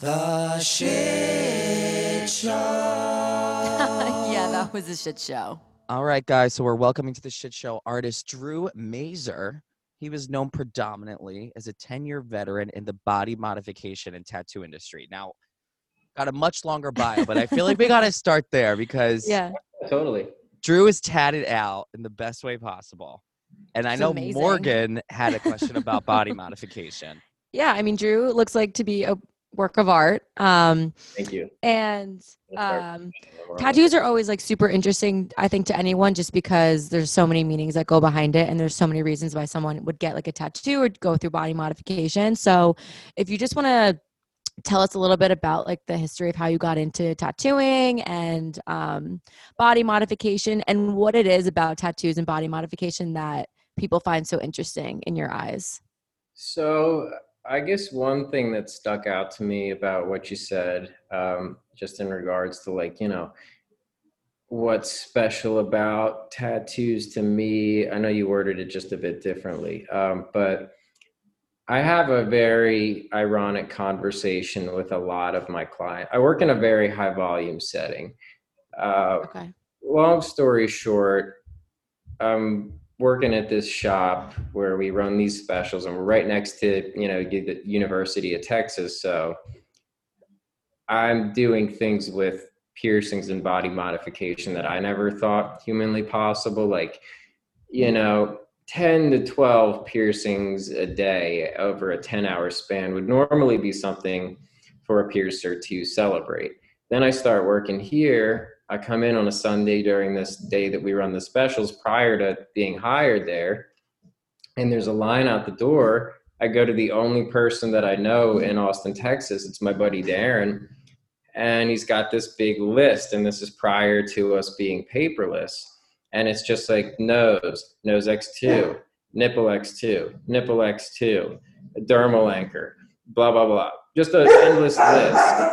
The shit show. yeah, that was a shit show. All right, guys. So we're welcoming to the shit show artist Drew Mazer. He was known predominantly as a 10 year veteran in the body modification and tattoo industry. Now, got a much longer bio, but I feel like we got to start there because Yeah. Totally. Drew is tatted out in the best way possible. And I know amazing. Morgan had a question about body modification. Yeah, I mean, Drew looks like to be a work of art. Um, Thank you. and um, tattoos are always like super interesting, I think, to anyone just because there's so many meanings that go behind it. And there's so many reasons why someone would get like a tattoo or go through body modification. So if you just want to tell us a little bit about like the history of how you got into tattooing and um, body modification and what it is about tattoos and body modification that people find so interesting in your eyes. So I guess one thing that stuck out to me about what you said, um, just in regards to like, you know, what's special about tattoos to me, I know you worded it just a bit differently, um, but I have a very ironic conversation with a lot of my clients. I work in a very high volume setting. Uh, Okay. long story short, I'm working at this shop where we run these specials, and we're right next to you know the University of Texas. So I'm doing things with piercings and body modification that I never thought humanly possible. Like you know. 10 to 12 piercings a day over a 10 hour span would normally be something for a piercer to celebrate. Then I start working here. I come in on a Sunday during this day that we run the specials prior to being hired there. And there's a line out the door. I go to the only person that I know in Austin, Texas. It's my buddy Darren. And he's got this big list. And this is prior to us being paperless. And it's just like nose, nose X2, nipple X2, nipple X2, dermal anchor, blah, blah, blah. Just an endless list.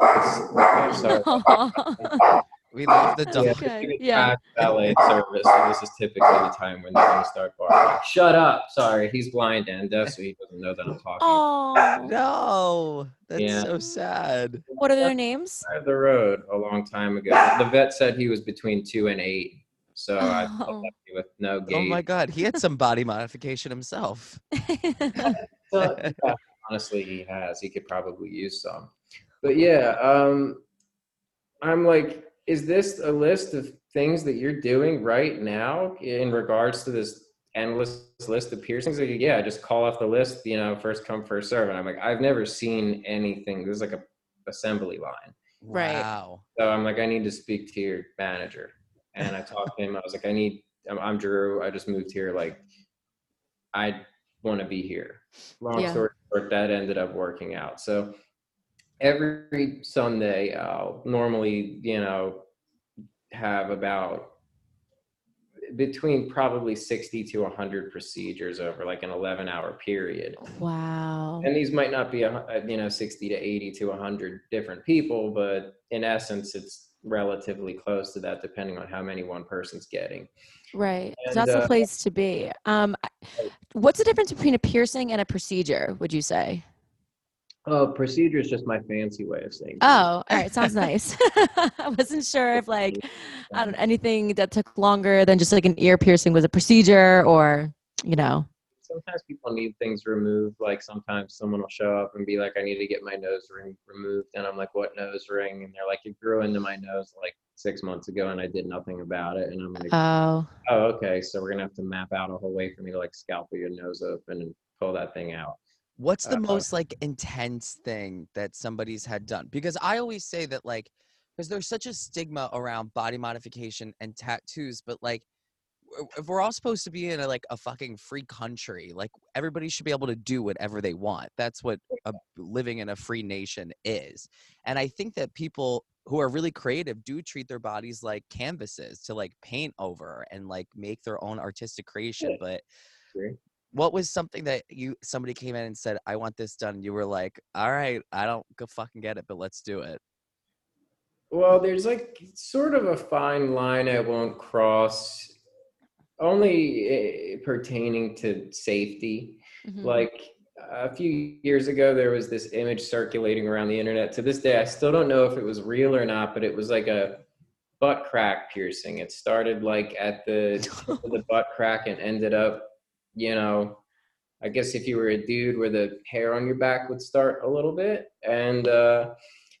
I'm sorry. We love the double. Okay, yeah. Ballet service. So this is typically the time when they're going to start barking. Shut up. Sorry, he's blind and deaf, so he doesn't know that I'm talking. Oh, No, that's Yeah. so sad. what are their names? I had the road a long time ago. The vet said he was between two and eight, so I Oh. felt with no gait. Oh my God, he had some body modification himself. Well, yeah, honestly, he has. He could probably use some. But yeah, um, I'm like, is this a list of things that you're doing right now in regards to this endless list of piercings? Like, yeah, just call off the list. You know, first come, first serve. And I'm like, I've never seen anything. This is like a assembly line. Right. Wow. So I'm like, I need to speak to your manager. And I talked to him. I was like, I need. I'm, I'm Drew. I just moved here. Like, I want to be here. Long Yeah. story short, that ended up working out. So every Sunday, I'll normally, you know, have about between probably 60 to 100 procedures over like an 11 hour period wow. and these might not be a, you know 60 to 80 to 100 different people but in essence it's relatively close to that depending on how many one person's getting Right. So that's uh, place to be. Um, what's the difference between a piercing and a procedure? Would you say? Oh procedure is just my fancy way of saying Oh, all right. Sounds nice. I wasn't sure if like I don't anything that took longer than just like an ear piercing was a procedure or you know. sometimes people need things removed like sometimes someone will show up and be like i need to get my nose ring removed and i'm like what nose ring and they're like it grew into my nose like six months ago and i did nothing about it and i'm like Oh, oh okay so we're gonna have to map out a whole way for me to like scalpel your nose open and pull that thing out What's the Uh, most like intense thing that somebody's had done? Because I always say that like because there's such a stigma around body modification and tattoos, but like if we're all supposed to be in a, like a fucking free country, like everybody should be able to do whatever they want. That's what a, living in a free nation is. And I think that people who are really creative do treat their bodies like canvases to like paint over and like make their own artistic creation. But. What was something that you somebody came in and said, "I want this done," and you were like, "All right, I don't go fucking get it, but let's do it." Well, there's like sort of a fine line I won't cross, only eh, pertaining to safety. Mhm. Like a few years ago, there was this image circulating around the internet. To this day, I still don't know if it was real or not, but it was like a butt crack piercing. It started like at the the butt crack and ended up, you know, I guess if you were a dude where the hair on your back would start a little bit. And uh,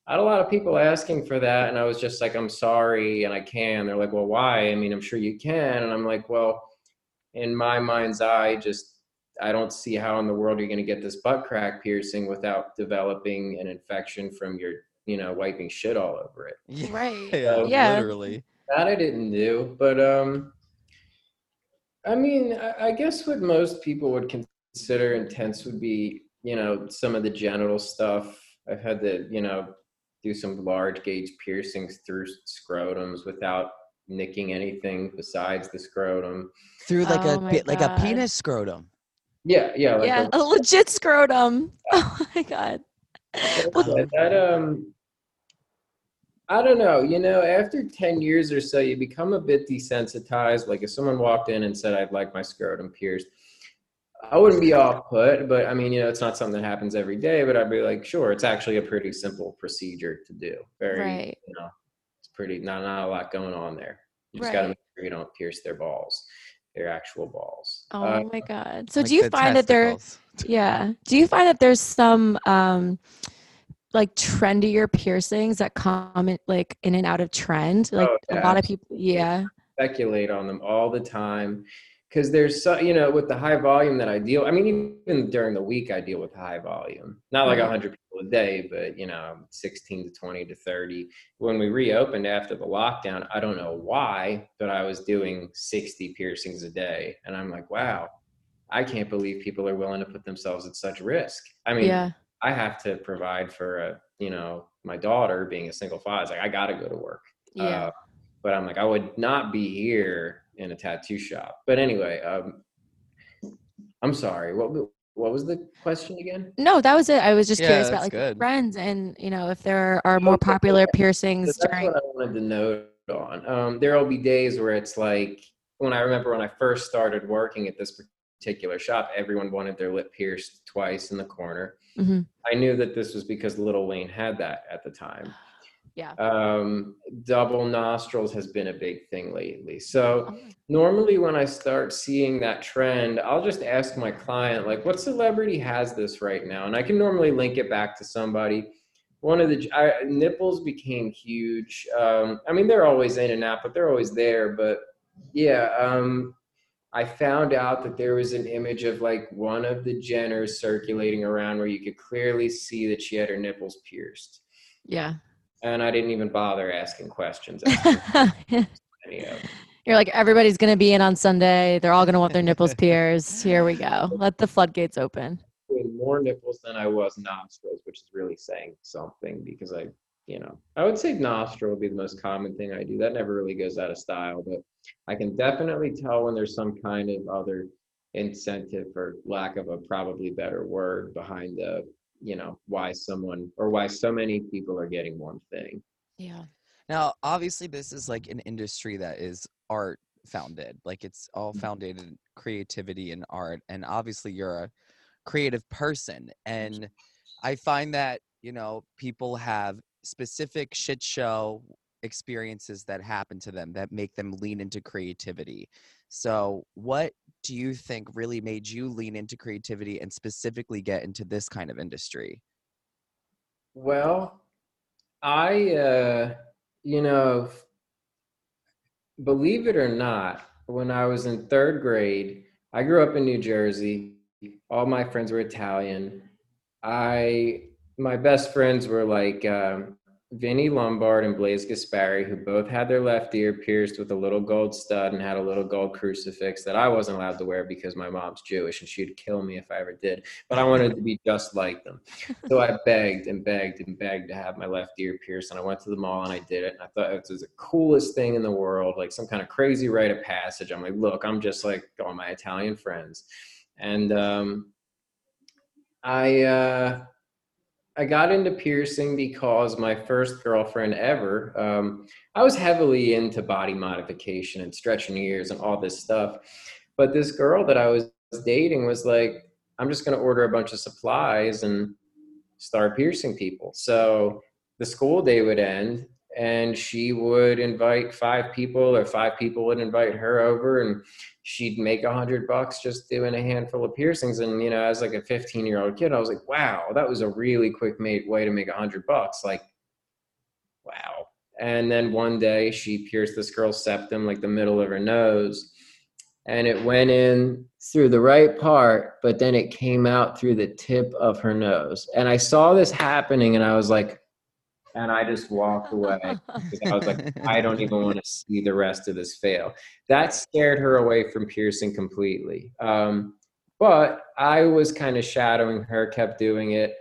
I had a lot of people asking for that. And I was just like, I'm sorry. And I can. They're like, well, why? I mean, I'm sure you can. And I'm like, well, in my mind's eye, just I don't see how in the world you're going to get this butt crack piercing without developing an infection from your, you know, wiping shit all over it. Right. Yeah, Yeah. literally. That I didn't do, but um, I mean, I, I guess what most people would consider intense would be, you know, some of the genital stuff. I've had to, you know, do some large gauge piercings through scrotums without nicking anything besides the scrotum. Through like Oh a my bit like a penis scrotum. Yeah, yeah, like yeah, a- a legit scrotum. Oh my god. Well, that, that, um i don't know you know after 10 years or so you become a bit desensitized like if someone walked in and said i'd like my scrotum pierced i wouldn't be off put but i mean you know it's not something that happens every day but i'd be like sure it's actually a pretty simple procedure to do very Right. you know it's pretty not not a lot going on there you just got to make sure you don't pierce their balls their actual balls Oh Uh, my god. So like do you the find that there yeah. Do you find that there's some um like trendier piercings that come in, like in and out of trend? Like Oh, a lot of people yeah. speculate on them all the time because there's so you know with the high volume that I deal. I mean, even during the week, I deal with high volume. Not like a mm-hmm. hundred people a day, but you know, sixteen to twenty to thirty. When we reopened after the lockdown, I don't know why, but I was doing sixty piercings a day, and I'm like, wow, I can't believe people are willing to put themselves at such risk. I mean, yeah. I have to provide for a you know my daughter being a single father. It's like I got to go to work. Yeah. Uh, but I'm like, I would not be here in a tattoo shop. But anyway, um, I'm sorry. What what was the question again? no, that was it. I was just Yeah, curious about like good. trends and you know if there are more popular piercings That's during what I wanted to note on. Um, there will be days where it's like when I remember when I first started working at this particular shop, everyone wanted their lip pierced twice in the corner. Mhm. I knew that this was because Lil Wayne had that at the time. Yeah. Um, double nostrils has been a big thing lately. So Oh normally when I start seeing that trend, I'll just ask my client, like, what celebrity has this right now? And I can normally link it back to somebody. One of the I, nipples became huge. Um, I mean, they're always in and out, but they're always there. But yeah, um, I found out that there was an image of like one of the Jenners circulating around where you could clearly see that she had her nipples pierced. Yeah. And I didn't even bother asking questions. after any of. You're like everybody's gonna be in on Sunday. They're all gonna want their nipples pierced. Here we go. Let the floodgates open. more nipples than I was nostrils, which is really saying something because I, you know, I would say nostril would be the most common thing I do. That never really goes out of style, but I can definitely tell when there's some kind of other incentive, for lack of a probably better word, behind the, you know, why someone or why so many people are getting one thing. Yeah. Now, obviously, this is like an industry that is art founded. Like it's Mm-hmm. all founded in creativity and art. And obviously, you're a creative person. And I find that, you know, people have specific shit show experiences that happen to them that make them lean into creativity. So, what do you think really made you lean into creativity and specifically get into this kind of industry? Well, I, uh, you know, believe it or not, when I was in third grade, I grew up in New Jersey. All my friends were Italian. I, my best friends were like um, Vinny Lombard and Blaze Gaspari, who both had their left ear pierced with a little gold stud and had a little gold crucifix that I wasn't allowed to wear because my mom's Jewish and she'd kill me if I ever did. But I wanted to be just like them. So I begged and begged and begged to have my left ear pierced. And I went to the mall and I did it. And I thought it was the coolest thing in the world, like some kind of crazy rite of passage. I'm like, look, I'm just like all my Italian friends. And um, I, uh, I got into piercing because my first girlfriend ever, um, I was heavily into body modification and stretching ears and all this stuff. But this girl that I was dating was like, I'm just going to order a bunch of supplies and start piercing people. So the school day would end and she would invite five people or five people would invite her over and she'd make a hundred bucks just doing a handful of piercings. And you know as like a 15 year old kid i was like wow that was a really quick way to make a hundred bucks. Like wow. And then one day she pierced this girl's septum like the middle of her nose and it went in through the right part but then it came out through the tip of her nose. And i saw this happening and i was like and I just walked away because I was like, I don't even want to see the rest of this fail. That scared her away from piercing completely. Um, but I was kind of shadowing her, kept doing it.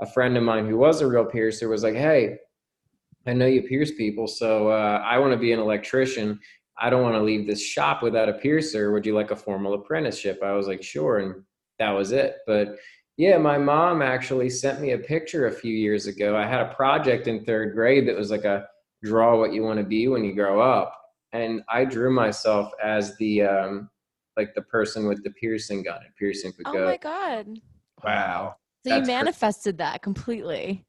A friend of mine who was a real piercer was like, Hey, I know you pierce people, so uh, I want to be an electrician. I don't want to leave this shop without a piercer. Would you like a formal apprenticeship? I was like, Sure. And that was it. But yeah, my mom actually sent me a picture a few years ago. I had a project in third grade that was like a draw what you want to be when you grow up. And I drew myself as the um like the person with the piercing gun and piercing could oh go. my god. Wow. So you That's cr- manifested that completely.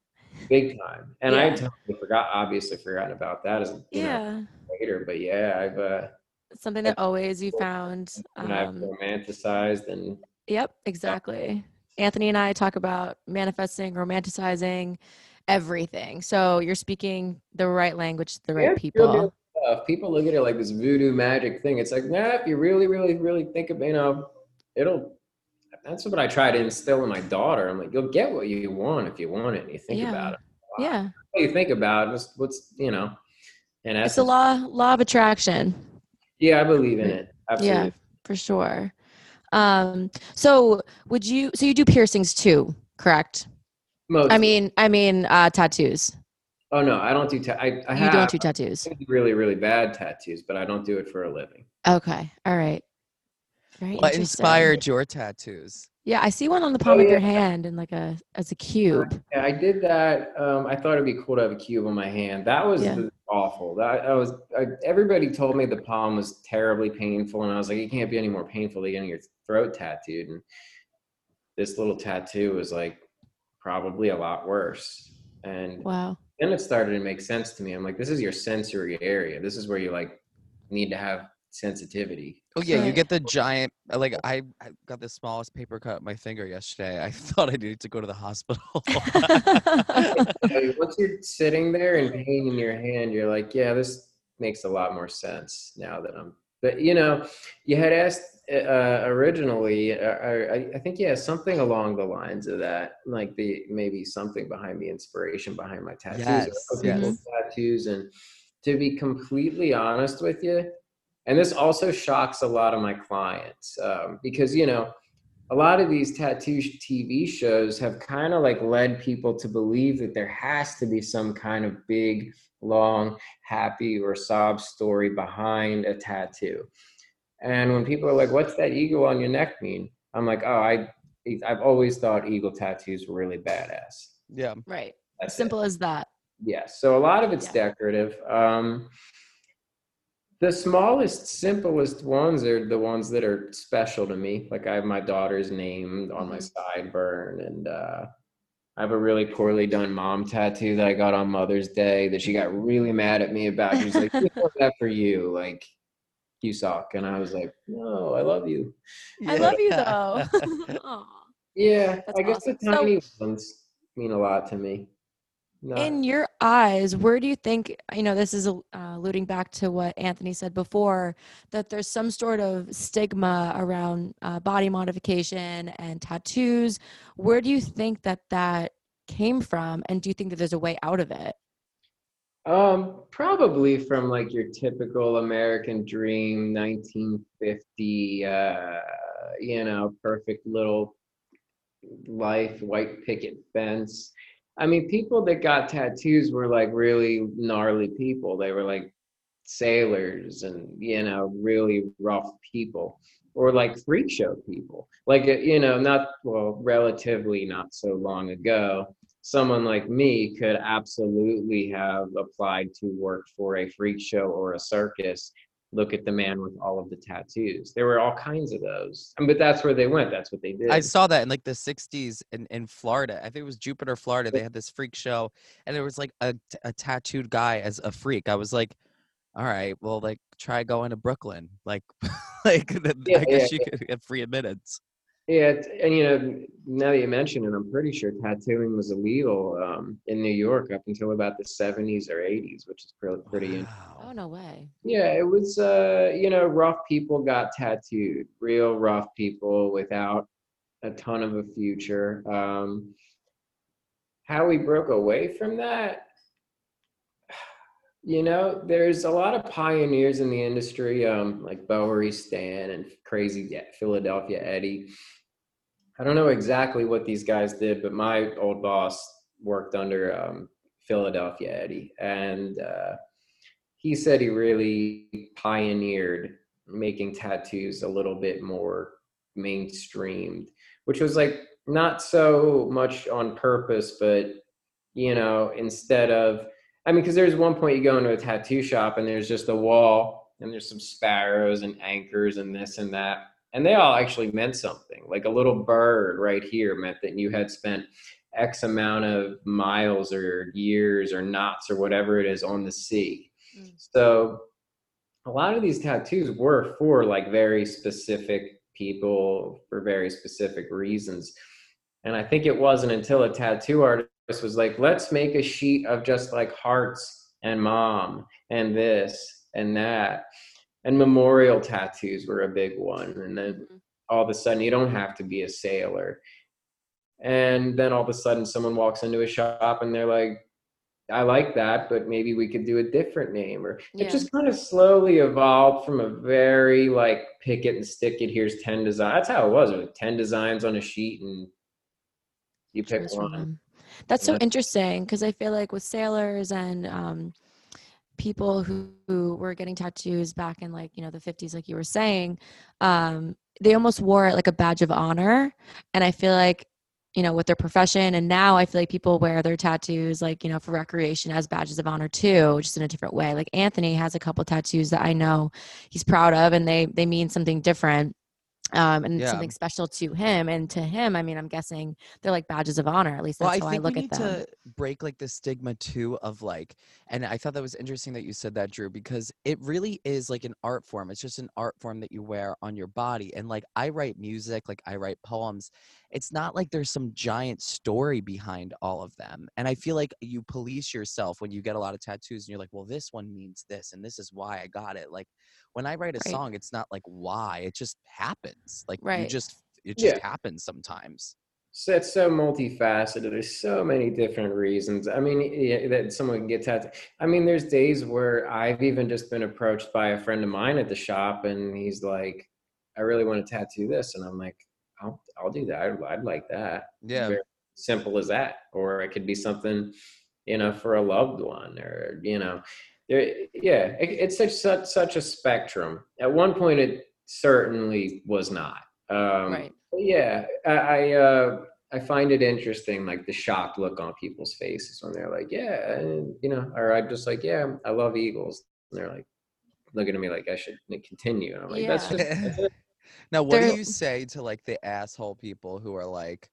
Big time. And I Yeah. had totally forgot obviously forgotten about that as you know, Yeah. later. But yeah, I've uh something that always you found. and I've Um, romanticized and Yep, exactly. Anthony and I talk about manifesting, romanticizing, everything. So you're speaking the right language to the right Yeah, real people. People look at it like this voodoo magic thing. It's like, nah, if you really, really, really think of, you know, it'll. That's what I try to instill in my daughter. I'm like, you'll get what you want if you want it, and you think Yeah. about it. Yeah, What you think about it, what's, you know, and it's a law law of attraction Yeah, I believe in it. Absolutely. Yeah. for sure. Um, so would you? So you do piercings too, correct? Most. I mean, I mean, uh, tattoos. oh no, I don't do. Ta- I, I You have don't do tattoos. really, really bad tattoos, but I don't do it for a living. Okay, all right. Very What inspired your tattoos? Yeah, I see one on the palm Oh, of your hand and like a as a cube. Yeah, I did that. Um, I thought it'd be cool to have a cube on my hand. That was Yeah. awful. That I was. I, everybody told me the palm was terribly painful, and I was like, it can't be any more painful than getting your throat tattooed. And this little tattoo was like probably a lot worse. And Wow. then it started to make sense to me. I'm like, this is your sensory area. This is where you like need to have sensitivity. Oh yeah, you get the giant. Like I, I got the smallest paper cut on my finger yesterday. I thought I needed to go to the hospital. Once you're sitting there and pain in your hand, you're like, yeah, this makes a lot more sense now that I'm. But you know, you had asked uh, originally. Uh, I, I think yeah, something along the lines of that, like the maybe something behind the inspiration behind my tattoos, Yes, yes. tattoos, and to be completely honest with you, and this also shocks a lot of my clients um, because you know a lot of these tattoo TV shows have kind of like led people to believe that there has to be some kind of big, long, happy or sob story behind a tattoo. And when people are like, "What's that eagle on your neck mean?" I'm like, "Oh, I, I've always thought eagle tattoos were really badass." yeah. right. That's it. Simple as that. Yes. So a lot of it's Yeah. decorative. Um, the smallest, simplest ones are the ones that are special to me. Like I have my daughter's name on my sideburn, and uh, I have a really poorly done mom tattoo that I got on Mother's Day that she got really mad at me about. She's like, "Who that for you? Like, you suck." And I was like, "No, I love you." I love you Yeah. though. Yeah, That's I guess awesome. the So- tiny ones mean a lot to me. Not- In your eyes, where do you think, you know, this is uh, alluding back to what Anthony said before, that there's some sort of stigma around uh, body modification and tattoos. Where do you think that that came from? And do you think that there's a way out of it? Um, probably from like your typical American dream, 1950, uh, you know, perfect little life, white picket fence. I mean, people that got tattoos were like really gnarly people. They were like sailors and, you know, really rough people or like freak show people. Like, uh, you know, not, well, relatively not so long ago, someone like me could absolutely have applied to work for a freak show or a circus look at the man with all of the tattoos. There were all kinds of those. And, but that's where they went. That's what they did. I saw that in like the 60s in, in Florida. I think it was Jupiter, Florida. They had this freak show and there was like a, a tattooed guy as a freak. I was like, all right, well, like try going to Brooklyn. Like, like Yeah, I guess yeah, you could get free admittance. Yeah, and you know, now that you mention it, I'm pretty sure tattooing was illegal um, in New York up until about the 70s or 80s, which is pretty pretty. in- Oh no way. Yeah, it was. Uh, you know, rough people got tattooed, real rough people without a ton of a future. Um, how we broke away from that, you know, there's a lot of pioneers in the industry, um, like Bowery Stan and Crazy Philadelphia Eddie. I don't know exactly what these guys did, but my old boss worked under um, Philadelphia Eddie, and uh, he said he really pioneered making tattoos a little bit more mainstreamed, which was like not so much on purpose, but you know, instead of I mean, because there's one point you go into a tattoo shop and there's just a wall and there's some sparrows and anchors and this and that. And they all actually meant something. Like a little bird right here meant that you had spent X amount of miles or years or knots or whatever it is on the sea. Mm. So a lot of these tattoos were for like very specific people for very specific reasons. And I think it wasn't until a tattoo artist was like, let's make a sheet of just like hearts and mom and this and that. And memorial tattoos were a big one. And then Mhm. all of a sudden, you don't have to be a sailor. And then all of a sudden, someone walks into a shop and they're like, I like that, but maybe we could do a different name. Or Yeah. it just kind of slowly evolved from a very like pick it and stick it. Here's 10 designs. That's how it was. It was 10 designs on a sheet and you pick one. That's so interesting because I feel like with sailors and um, people who, who were getting tattoos back in like you know the 50s, like you were saying, um, they almost wore it like a badge of honor. And I feel like you know with their profession, and now I feel like people wear their tattoos like you know for recreation as badges of honor too, just in a different way. Like Anthony has a couple tattoos that I know he's proud of, and they they mean something different. Um, and Yeah. something special to him and to him. I mean, I'm guessing they're like badges of honor. At least Well, that's I how I look we at need them. to break like the stigma too of like, and I thought that was interesting that you said that, Drew, because it really is like an art form. It's just an art form that you wear on your body. And like, I write music, like I write poems. It's not like there's some giant story behind all of them. And I feel like you police yourself when you get a lot of tattoos and you're like, well, this one means this, and this is why I got it. Like, when I write a Right. song, it's not like why, it just happens. Like, you just, it just Yeah. happens sometimes. So it's so multifaceted. There's so many different reasons. I mean, yeah, that someone can get tattooed. I mean, there's days where I've even just been approached by a friend of mine at the shop, and he's like, "I really want to tattoo this," and I'm like, "I'll, do that. I'd, I'd like that." Yeah. Very simple as that. Or it could be something, you know, for a loved one, or you know, there. Yeah, it, it's such such such a spectrum. At one point, it certainly was not. Um, Right. Yeah, I I, uh, I find it interesting, like the shocked look on people's faces when they're like, "Yeah," and, you know, or I'm just like, "Yeah, I love Eagles," and they're like looking at me like I should continue, and I'm like, "That's Yeah. just that's it." Now, what There- do you say to like the asshole people who are like,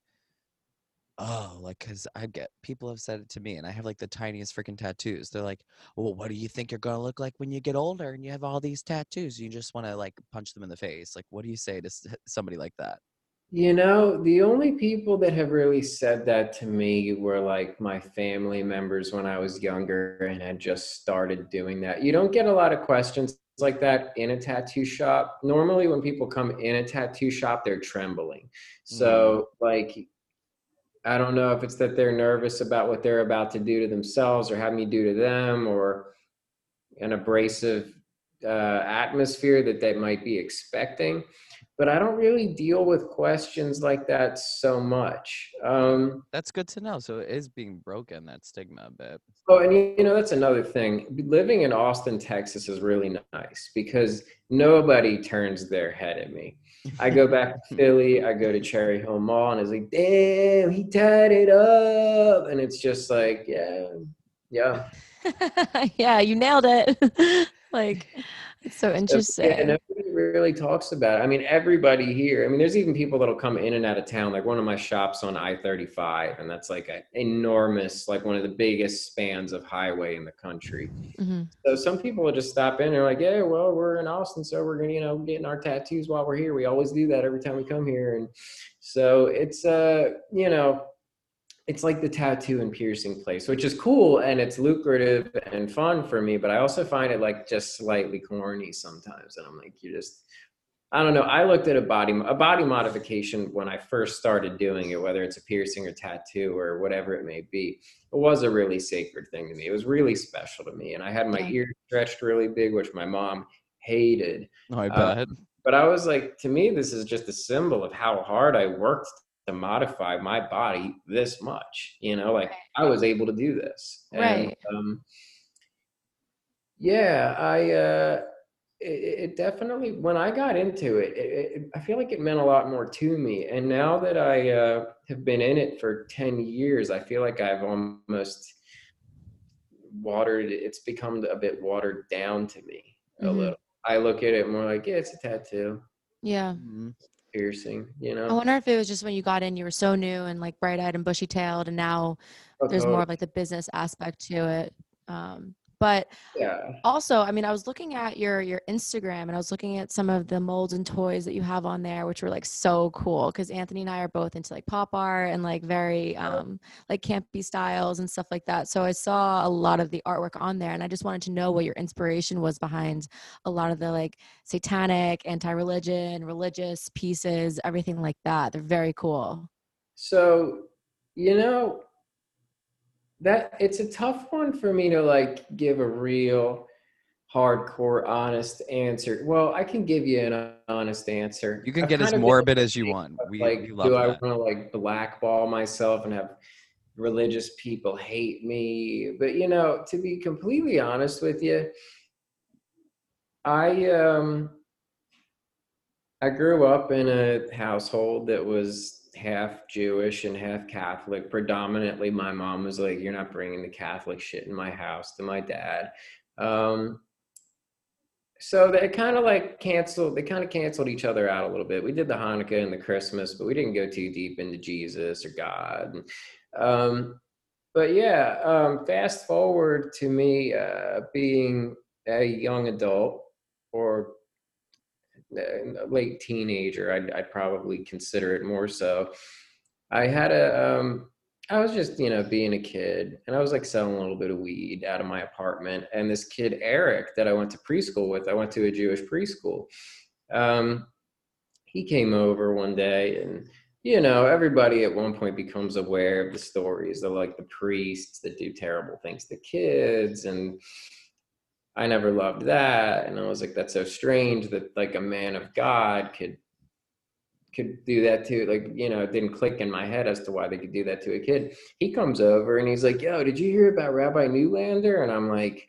oh, like, cause I get people have said it to me, and I have like the tiniest freaking tattoos. They're like, well, what do you think you're gonna look like when you get older and you have all these tattoos? You just want to like punch them in the face. Like, what do you say to somebody like that? You know, the only people that have really said that to me were like my family members when I was younger and had just started doing that. You don't get a lot of questions like that in a tattoo shop. Normally, when people come in a tattoo shop, they're trembling. So, like, I don't know if it's that they're nervous about what they're about to do to themselves or have me do to them or an abrasive uh, atmosphere that they might be expecting. But I don't really deal with questions like that so much. Um, That's good to know. So it is being broken, that stigma a bit. Oh, and you know, that's another thing. Living in Austin, Texas is really nice because nobody turns their head at me. I go back to Philly, I go to Cherry Hill Mall, and it's like, damn, he tied it up. And it's just like, yeah, yeah. yeah, you nailed it. like, it's so interesting. Yeah, nobody really talks about it. I mean, everybody here. I mean, there's even people that'll come in and out of town. Like one of my shops on I-35, and that's like an enormous, like one of the biggest spans of highway in the country. hmm So some people will just stop in. They're like, "Yeah, well, we're in Austin, so we're gonna, you know, getting our tattoos while we're here. We always do that every time we come here." And so it's, uh, you know, it's like the tattoo and piercing place, which is cool and it's lucrative and fun for me. But I also find it like just slightly corny sometimes. And I'm like, you just, I don't know. I looked at a body a body modification when I first started doing it, whether it's a piercing or tattoo or whatever it may be. It was a really sacred thing to me. It was really special to me, and I had my Yeah. ears stretched really big, which my mom hated. Oh, I Uh. But I was like, to me, this is just a symbol of how hard I worked to modify my body this much. You know, like I was able to do this. And, Right. Um, yeah, I. Uh, it, it definitely when I got into it, it, it, I feel like it meant a lot more to me. And now that I uh, have been in it for ten years, I feel like I've almost watered. It's become a bit watered down to me a Mhm. little. I look at it more like, yeah, it's a tattoo, Yeah. Piercing. You know, I wonder if it was just when you got in, you were so new and like bright eyed and bushy tailed, and now there's more of like the business aspect to it. Um, but yeah. also, I mean, I was looking at your your Instagram and I was looking at some of the molds and toys that you have on there, which were like so cool. Because Anthony and I are both into like pop art and like very um, like campy styles and stuff like that. So I saw a lot of the artwork on there, and I just wanted to know what your inspiration was behind a lot of the like satanic, anti-religion, religious pieces, everything like that. They're very cool. So, you know, that it's a tough one for me to like give a real hardcore honest answer. Well, I can give you an honest answer. You can I've get as kind of been morbid as you want. We, like we do I want to like blackball myself and have religious people hate me? But you know, to be completely honest with you, I um I grew up in a household that was half Jewish and half Catholic. Predominantly, my mom was like, "You're not bringing the Catholic shit in my house." To my dad, um, so they kind of like canceled. They kind of canceled each other out a little bit. We did the Hanukkah and the Christmas, but we didn't go too deep into Jesus or God. Um, but yeah, um, fast forward to me uh, being a young adult or late teenager. I'd, I'd probably consider it more so. I had a, um, I was just, you know, being a kid and I was like selling a little bit of weed out of my apartment. And this kid, Eric, that I went to preschool with, I went to a Jewish preschool. Um, he came over one day and, you know, everybody at one point becomes aware of the stories of like the priests that do terrible things to kids and, I never loved that. And I was like, that's so strange that like a man of God could could do that too. Like, you know, it didn't click in my head as to why they could do that to a kid. He comes over and he's like, Yo, did you hear about Rabbi Neulander? And I'm like,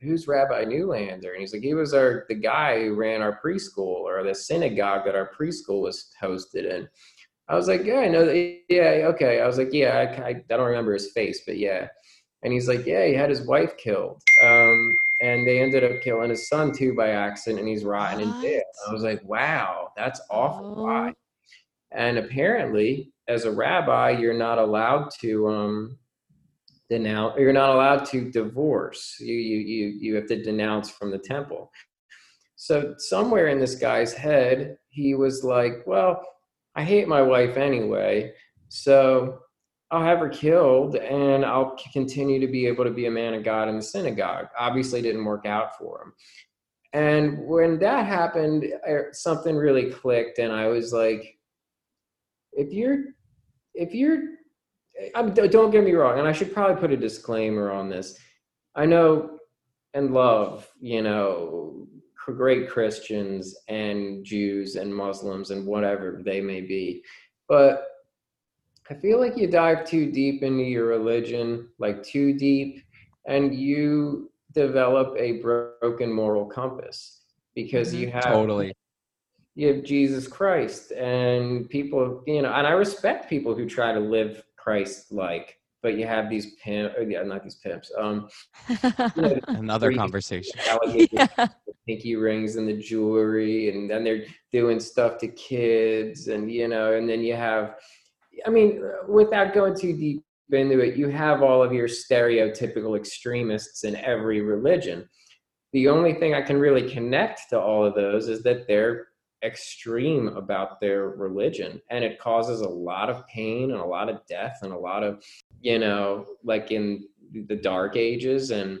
Who's Rabbi Neulander? And he's like, he was our the guy who ran our preschool or the synagogue that our preschool was hosted in. I was like, yeah, I know. That. Yeah, okay. I was like, yeah, I, I, I don't remember his face, but yeah. And he's like, yeah, he had his wife killed. Um, and they ended up killing his son too by accident, and he's rotting in jail. I was like, wow, that's awful. Oh. Why? And apparently, as a rabbi, you're not allowed to um, denounce. You're not allowed to divorce. You you you you have to denounce from the temple. So somewhere in this guy's head, he was like, well, I hate my wife anyway, so I'll have her killed and I'll continue to be able to be a man of God in the synagogue. Obviously, didn't work out for him. And when that happened, er, something really clicked, and I was like, if you're if you're I'm, don't get me wrong and i should probably put a disclaimer on this i know and love you know great christians and jews and muslims and whatever they may be but i feel like you dive too deep into your religion like too deep and you develop a broken moral compass because you have Totally. you have Jesus Christ and people, you know, and I respect people who try to live Christ like, but you have these pimps, or yeah, not these pimps, um, you know, Another conversation. yeah. pinky rings and the jewelry, and then they're doing stuff to kids, and you know, and then you have, I mean, without going too deep into it, you have all of your stereotypical extremists in every religion. The only thing I can really connect to all of those is that they're extreme about their religion and it causes a lot of pain and a lot of death and a lot of you know like in the dark ages and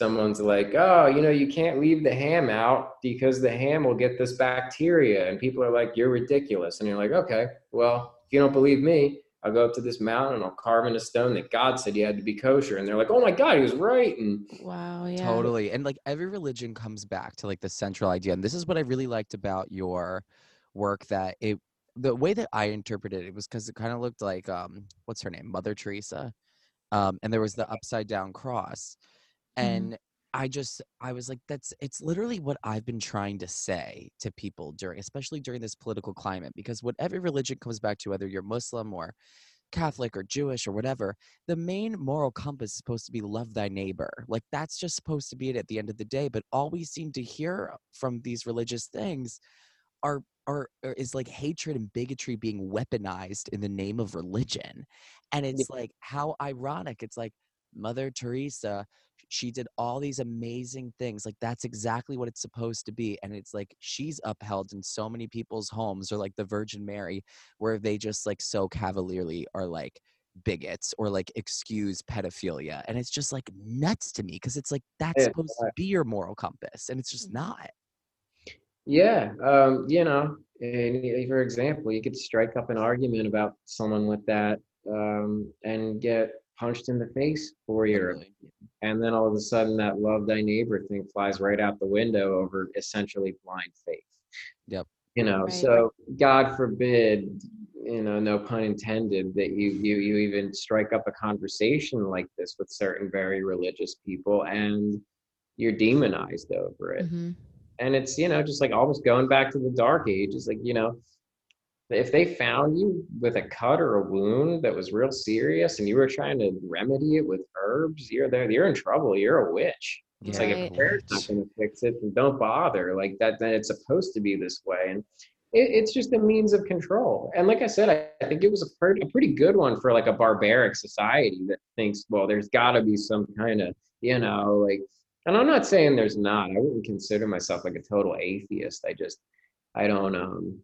Someone's like, oh, you know, you can't leave the ham out because the ham will get this bacteria. And people are like, you're ridiculous. And you're like, okay, well, if you don't believe me, I'll go up to this mountain and I'll carve in a stone that God said you had to be kosher. And they're like, oh my God, he was right. And Wow. Yeah. Totally. And like every religion comes back to like the central idea. And this is what I really liked about your work that it the way that I interpreted it was because it kind of looked like um what's her name? Mother Teresa. Um and there was the upside down cross. Mhm. And I just I was like, that's it's literally what I've been trying to say to people during especially during this political climate, because what every religion comes back to, whether you're Muslim or Catholic or Jewish or whatever, the main moral compass is supposed to be love thy neighbor. Like that's just supposed to be it at the end of the day. But all we seem to hear from these religious things are are are- is like hatred and bigotry being weaponized in the name of religion. And it's like how ironic. It's like Mother Teresa, she did all these amazing things. Like that's exactly what it's supposed to be. And it's like she's upheld in so many people's homes or like the Virgin Mary where they just like so cavalierly are like bigots or like excuse pedophilia and it's just like nuts to me because it's like that's Yeah, supposed to be your moral compass and it's just not yeah, um, you know, and for example, you could strike up an argument about someone with that um, and get punched in the face for your Literally. and then all of a sudden that love thy neighbor thing flies right out the window over essentially blind faith Yep. you know Right. so god forbid you know no pun intended that you you you even strike up a conversation like this with certain very religious people and you're demonized over it Mhm. and it's you know just like almost going back to the dark ages like you know if they found you with a cut or a wound that was real serious and you were trying to remedy it with herbs you're there you're in trouble you're a witch. It's like if Right. prayer's not going to fix it then don't bother. Like that then it's supposed to be this way. And it, it's just a means of control. And like i said i, I think it was a pretty, a pretty good one for like a barbaric society that thinks well there's got to be some kind of you know like and i'm not saying there's not. I wouldn't consider myself like a total atheist. I just i don't um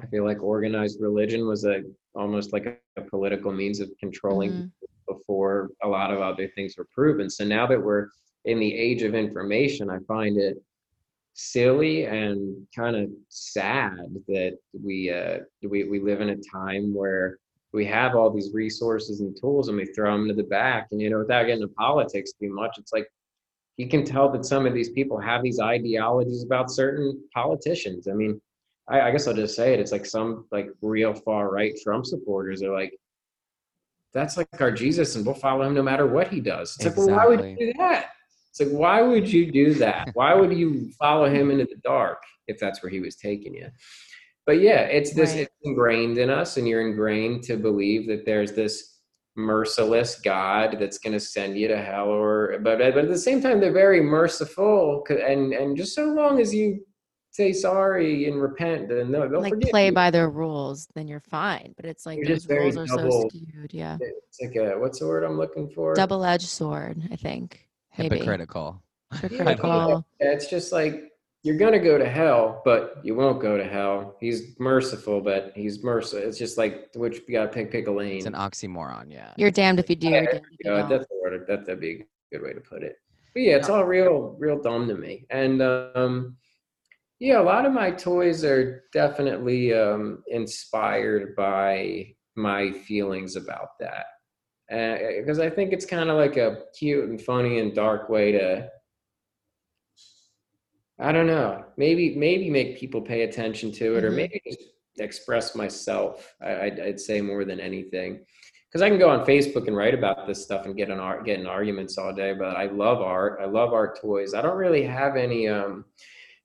i feel like organized religion was a almost like a, a political means of controlling Mhm. before a lot of other things were proven so now that we're in the age of information i find it silly and kind of sad that we uh we, we live in a time where we have all these resources and tools and we throw them to the back and you know without getting into politics too much it's like you can tell that some of these people have these ideologies about certain politicians i mean i, I guess i'll just say it it's like some like real far right trump supporters are like that's like our jesus and we'll follow him no matter what he does. It's like well why would you do that? It's like why would you do that? Why would you follow him into the dark if that's where he was taking you? But yeah it's this Right. it's ingrained in us and you're ingrained to believe that there's this merciless god that's going to send you to hell or but but at the same time they're very merciful, and and just so long as you say sorry and repent, and they'll, they'll like forgive play you. by their rules, then you're fine. But it's like You're those just rules are so skewed. Yeah, It's like a what's the word I'm looking for? double edged sword. I think maybe Hypocritical. Yeah, hypocritical. It's just like you're gonna go to hell, but you won't go to hell. He's merciful, but he's merciful. It's just like which you gotta pick pick a lane. It's an oxymoron, yeah. You're damned if you do. Yeah, You're damned if you that's the word. That that'd be a good way to put it. But yeah, it's all real, real dumb to me. And um, yeah, a lot of my toys are definitely um, inspired by my feelings about that. Because I think it's kind of like a cute and funny and dark way to, I don't know, maybe maybe make people pay attention to it, or Mhm. maybe just express myself. I, I'd, I'd say more than anything because I can go on Facebook and write about this stuff and get an art, get in arguments all day. But I love art. I love art toys. I don't really have any um,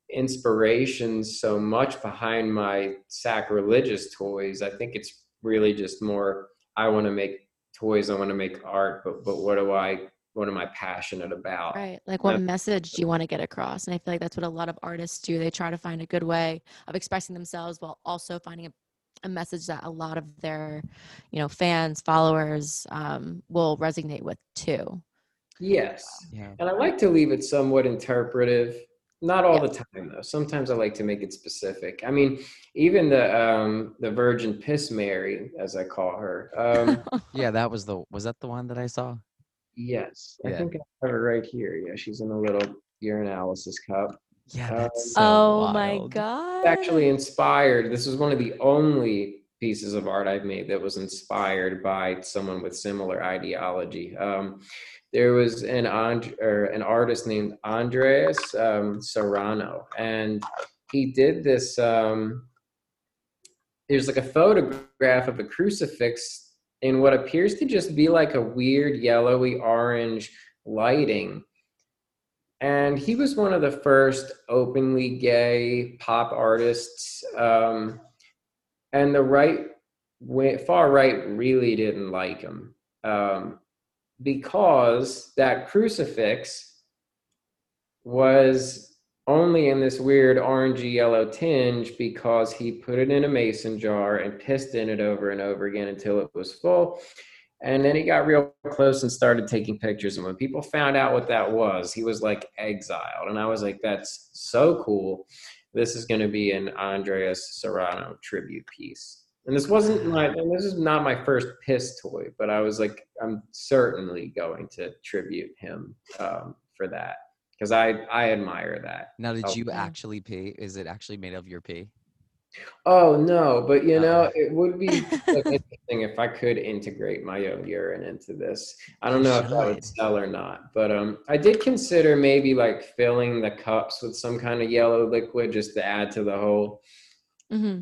inspirations so much behind my sacrilegious toys. I think it's really just more. I want to make toys. I want to make art. But but what do I? What am I passionate about? Right. Like, what Yeah. message do you want to get across? And I feel like that's what a lot of artists do. They try to find a good way of expressing themselves while also finding a, a message that a lot of their, you know, fans, followers um, will resonate with too. Yes. Yeah. And I like to leave it somewhat interpretive. Not all Yeah. the time though. Sometimes I like to make it specific. I mean, even the um the Virgin Piss Mary, as I call her. Um Yeah, that was the was that the one that I saw? yes. I think I have her right here. Yeah, she's in a little urinalysis cup. Yeah, Um, that's so oh my. God. Actually inspired. This was one of the only pieces of art I've made that was inspired by someone with similar ideology. Um, there was an and, or an artist named Andreas um, Serrano, and he did this. Um, there's like a photograph of a crucifix in what appears to just be like a weird yellowy orange lighting. And he was one of the first openly gay pop artists. Um, and the right, far right really didn't like him um, because that crucifix was only in this weird orangey yellow tinge because he put it in a mason jar and pissed in it over and over again until it was full. And then he got real close and started taking pictures. And when people found out what that was, he was like exiled. And I was like, that's so cool. This is going to be an Andreas Serrano tribute piece. And this wasn't my, and this is not my first piss toy, but I was like, I'm certainly going to tribute him um, for that because I, I admire that. Now, did Oh. you actually pee? Is it actually made of your pee? Oh no, but you know, Oh. it would be like, interesting if I could integrate my own urine into this. I don't You know if that would sell or not, but um, I did consider maybe like filling the cups with some kind of yellow liquid just to add to the whole hmm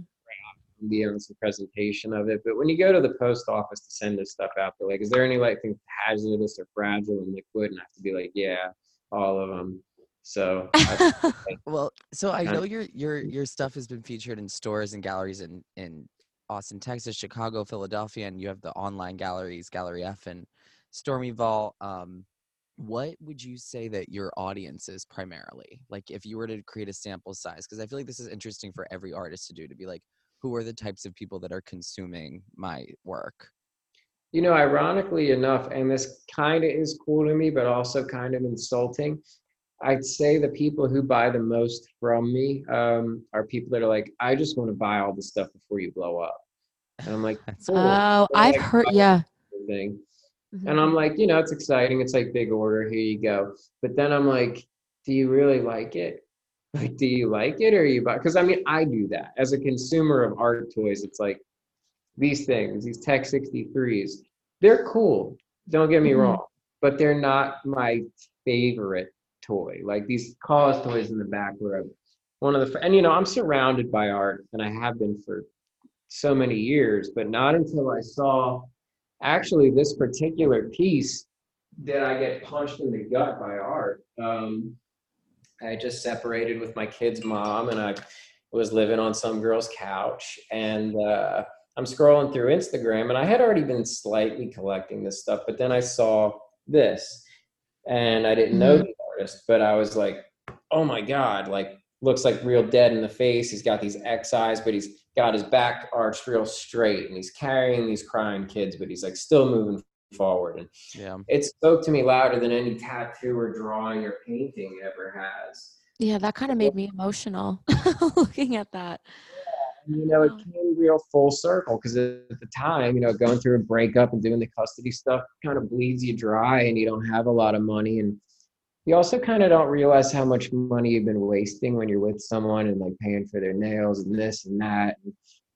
ambience and presentation of it. But when you go to the post office to send this stuff out, they're like, "Is there any like things hazardous or fragile and liquid?" And I have to be like, "Yeah, all of them." So I, Well, so I know your your your stuff has been featured in stores and galleries in in Austin, Texas, Chicago, Philadelphia, and you have the online galleries, Gallery F and Stormy Vault. Um, what would you say that your audience is primarily? Like, if you were to create a sample size, because I feel like this is interesting for every artist to do, to be like, who are the types of people that are consuming my work? You know, ironically enough, and this kind of is cool to me, but also kind of insulting. I'd say the people who buy the most from me um, are people that are like, I just want to buy all the stuff before you blow up. And I'm like, That's cool. Oh, So, I've like, heard. Yeah. Thing. Mhm. And I'm like, you know, it's exciting. It's like big order. Here you go. But then I'm like, do you really like it? Like, do you like it or you buy? Because I mean, I do that as a consumer of art toys. It's like these things, these Tech 63s, they're cool. Don't get me Mhm. wrong, but they're not my favorite toy. Like these KAWS toys in the back were one of the, and you know, I'm surrounded by art and I have been for so many years, but not until I saw actually this particular piece did I get punched in the gut by art. Um, I just separated with my kid's mom and I was living on some girl's couch and uh, I'm scrolling through Instagram and I had already been slightly collecting this stuff, but then I saw this and I didn't know the artist, but I was like, oh my God, like looks like real dead in the face. He's got these X eyes, but he's got his back arched real straight and he's carrying these crying kids, but he's like still moving forward. And Yeah. it spoke to me louder than any tattoo or drawing or painting ever has. Yeah, that kind of made me emotional looking at that. And, you know, it came real full circle because at the time, you know, going through a breakup and doing the custody stuff kind of bleeds you dry and you don't have a lot of money. And you also kind of don't realize how much money you've been wasting when you're with someone and like paying for their nails and this and that.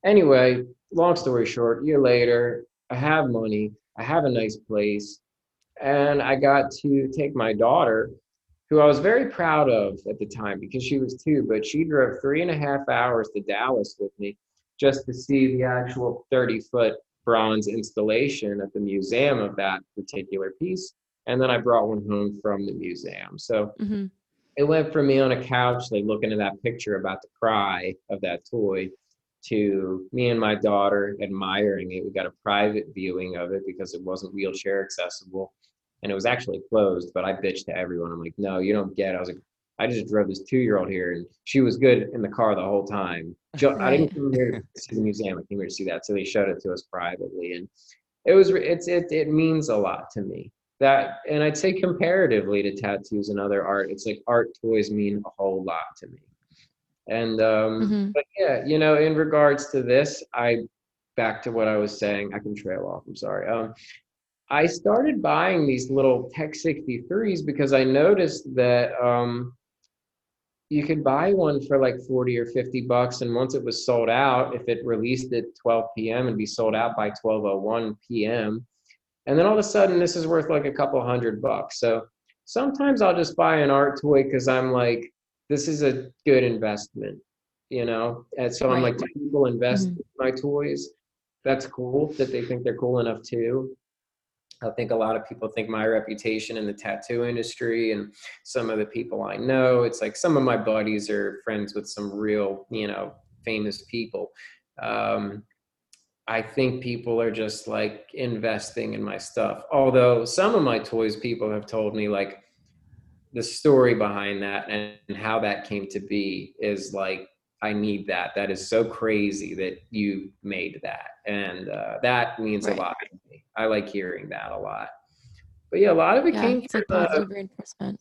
Anyway, long story short, year later, I have money, I have a nice place, and I got to take my daughter, who I was very proud of at the time because she was two, but she drove three and a half hours to Dallas with me just to see the actual 30 foot bronze installation at the museum of that particular piece. And then I brought one home from the museum. So hmm it went from me on a couch, like looking at that picture about to cry of that toy, to me and my daughter admiring it. We got a private viewing of it because it wasn't wheelchair accessible and it was actually closed. But I bitched to everyone. I'm like, no, you don't get it. I was like, I just drove this two year old here and she was good in the car the whole time. Jo- I didn't Right. come here to see the museum. I came here to see that. So they showed it to us privately. And it was, it's, it, it means a lot to me that and i'd say comparatively to tattoos and other art it's like art toys mean a whole lot to me and um Mhm. but yeah you know in regards to this i back to what i was saying i can trail off i'm sorry um i started buying these little tech 63s because i noticed that um you could buy one for like 40 or 50 bucks and once it was sold out if it released at 12 p.m and be sold out by 1201 p.m and then all of a sudden this is worth like a couple hundred bucks so sometimes i'll just buy an art toy because i'm like this is a good investment you know? And so i'm like do people invest Mhm. in my toys. That's cool that they think they're cool enough too. I think a lot of people think my reputation in the tattoo industry and some of the people i know it's like some of my buddies are friends with some real you know famous people. Um, I think people are just like investing in my stuff. Although some of my toys, people have told me like the story behind that and how that came to be is like, I need that. That is so crazy that you made that. And uh, that means Right. a lot to me. I like hearing that a lot. But yeah, a lot of it Yeah, came it's like from, uh, positive reinforcement.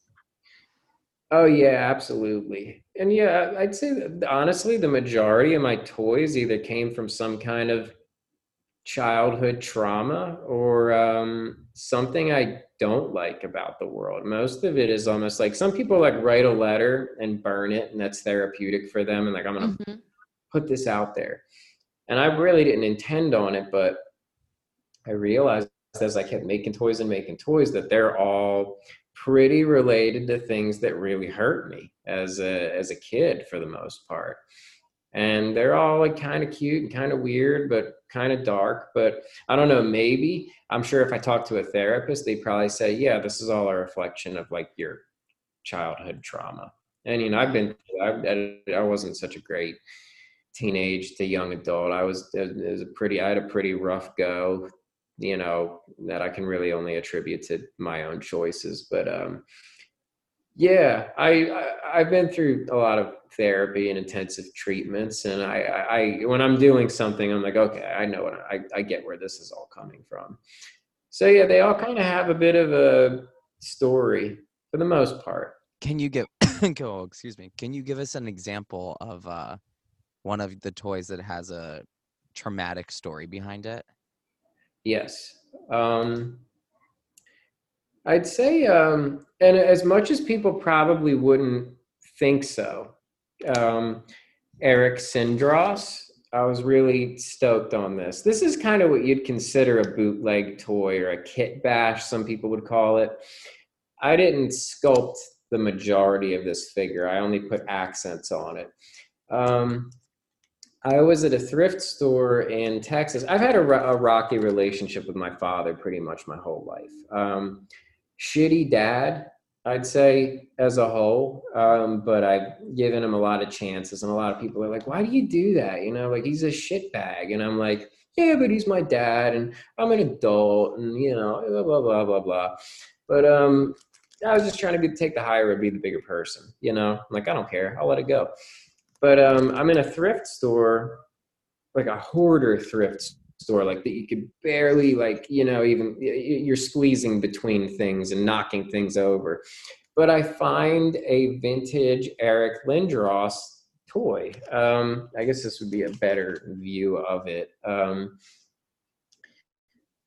Oh yeah, absolutely. And yeah, I'd say that honestly, the majority of my toys either came from some kind of childhood trauma or um, something I don't like about the world. Most of it is almost like some people like write a letter and burn it, and that's therapeutic for them. And like, I'm gonna Mhm. put this out there. And I really didn't intend on it, but I realized as I kept making toys and making toys that they're all pretty related to things that really hurt me as a as a kid for the most part. And they're all like kind of cute and kind of weird, but kind of dark. But I don't know, maybe I'm sure if I talk to a therapist, they'd probably say, Yeah, this is all a reflection of like your childhood trauma. And you know, I've been I, I wasn't such a great teenage to young adult. I was it was a pretty I had a pretty rough go, you know, that I can really only attribute to my own choices. But um yeah, I, I I've been through a lot of therapy and intensive treatments, and I, I, when I'm doing something, I'm like, okay, I know what I, I get where this is all coming from. So yeah, they all kind of have a bit of a story for the most part. Can you give go, excuse me. Can you give us an example of uh one of the toys that has a traumatic story behind it? Yes. Um, I'd say, um, and as much as people probably wouldn't think so, um, Eric Lindros, I was really stoked on this. This is kind of what you'd consider a bootleg toy or a kit bash, some people would call it. I didn't sculpt the majority of this figure, I only put accents on it. Um, I was at a thrift store in Texas. I've had a, a rocky relationship with my father pretty much my whole life. Um, shitty dad, I'd say, as a whole. Um, but I've given him a lot of chances, and a lot of people are like, "Why do you do that?" You know, like he's a shitbag, and I'm like, "Yeah, but he's my dad, and I'm an adult, and you know, blah blah blah blah blah." But um, I was just trying to be, take the higher road, be the bigger person. You know, I'm like I don't care, I'll let it go. But um, I'm in a thrift store, like a hoarder thrift store, like that you could barely like you know even you're squeezing between things and knocking things over. But I find a vintage Eric Lindros toy. Um, I guess this would be a better view of it. Um,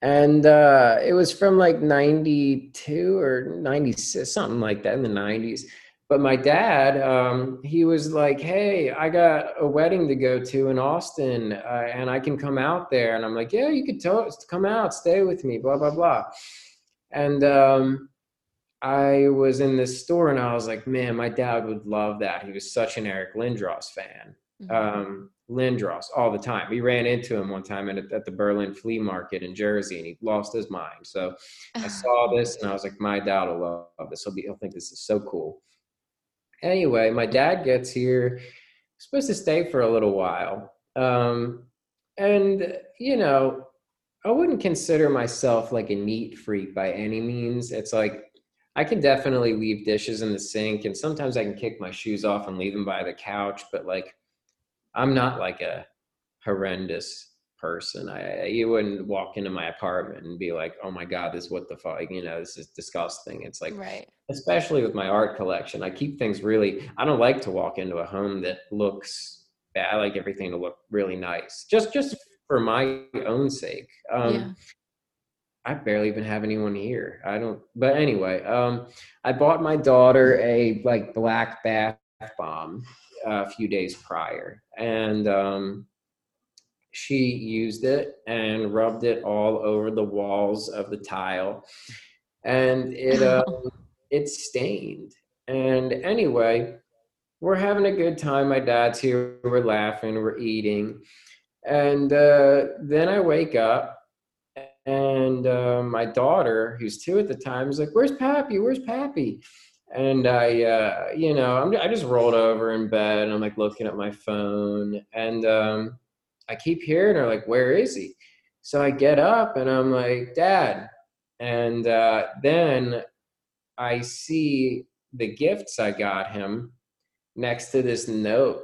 and uh, it was from like 92 or 96 something like that in the 90s but my dad um, he was like hey i got a wedding to go to in austin uh, and i can come out there and i'm like yeah you could to- come out stay with me blah blah blah and um, i was in this store and i was like man my dad would love that he was such an eric lindros fan mm-hmm. um, Lindros all the time. We ran into him one time at, at the Berlin flea market in Jersey, and he lost his mind. So I saw this, and I was like, "My dad will love this. He'll be. He'll think this is so cool." Anyway, my dad gets here. Supposed to stay for a little while, um, and you know, I wouldn't consider myself like a neat freak by any means. It's like I can definitely leave dishes in the sink, and sometimes I can kick my shoes off and leave them by the couch, but like I'm not like a horrendous person. I you wouldn't walk into my apartment and be like, "Oh my god, this is what the fuck?" You know, this is disgusting. It's like, right. Especially with my art collection, I keep things really. I don't like to walk into a home that looks bad. I like everything to look really nice, just just for my own sake. Um, yeah. I barely even have anyone here. I don't. But anyway, um, I bought my daughter a like black bath bomb a few days prior, and um, she used it and rubbed it all over the walls of the tile, and it uh, it stained. And anyway, we're having a good time. My dad's here. We're laughing. We're eating, and uh, then I wake up. And uh, my daughter, who's two at the time, is like, "Where's Pappy? Where's Pappy?" and I, uh, you know, I'm, I just rolled over in bed and I'm like looking at my phone and um, I keep hearing her like, where is he? So I get up and I'm like, Dad. And uh, then I see the gifts I got him next to this note.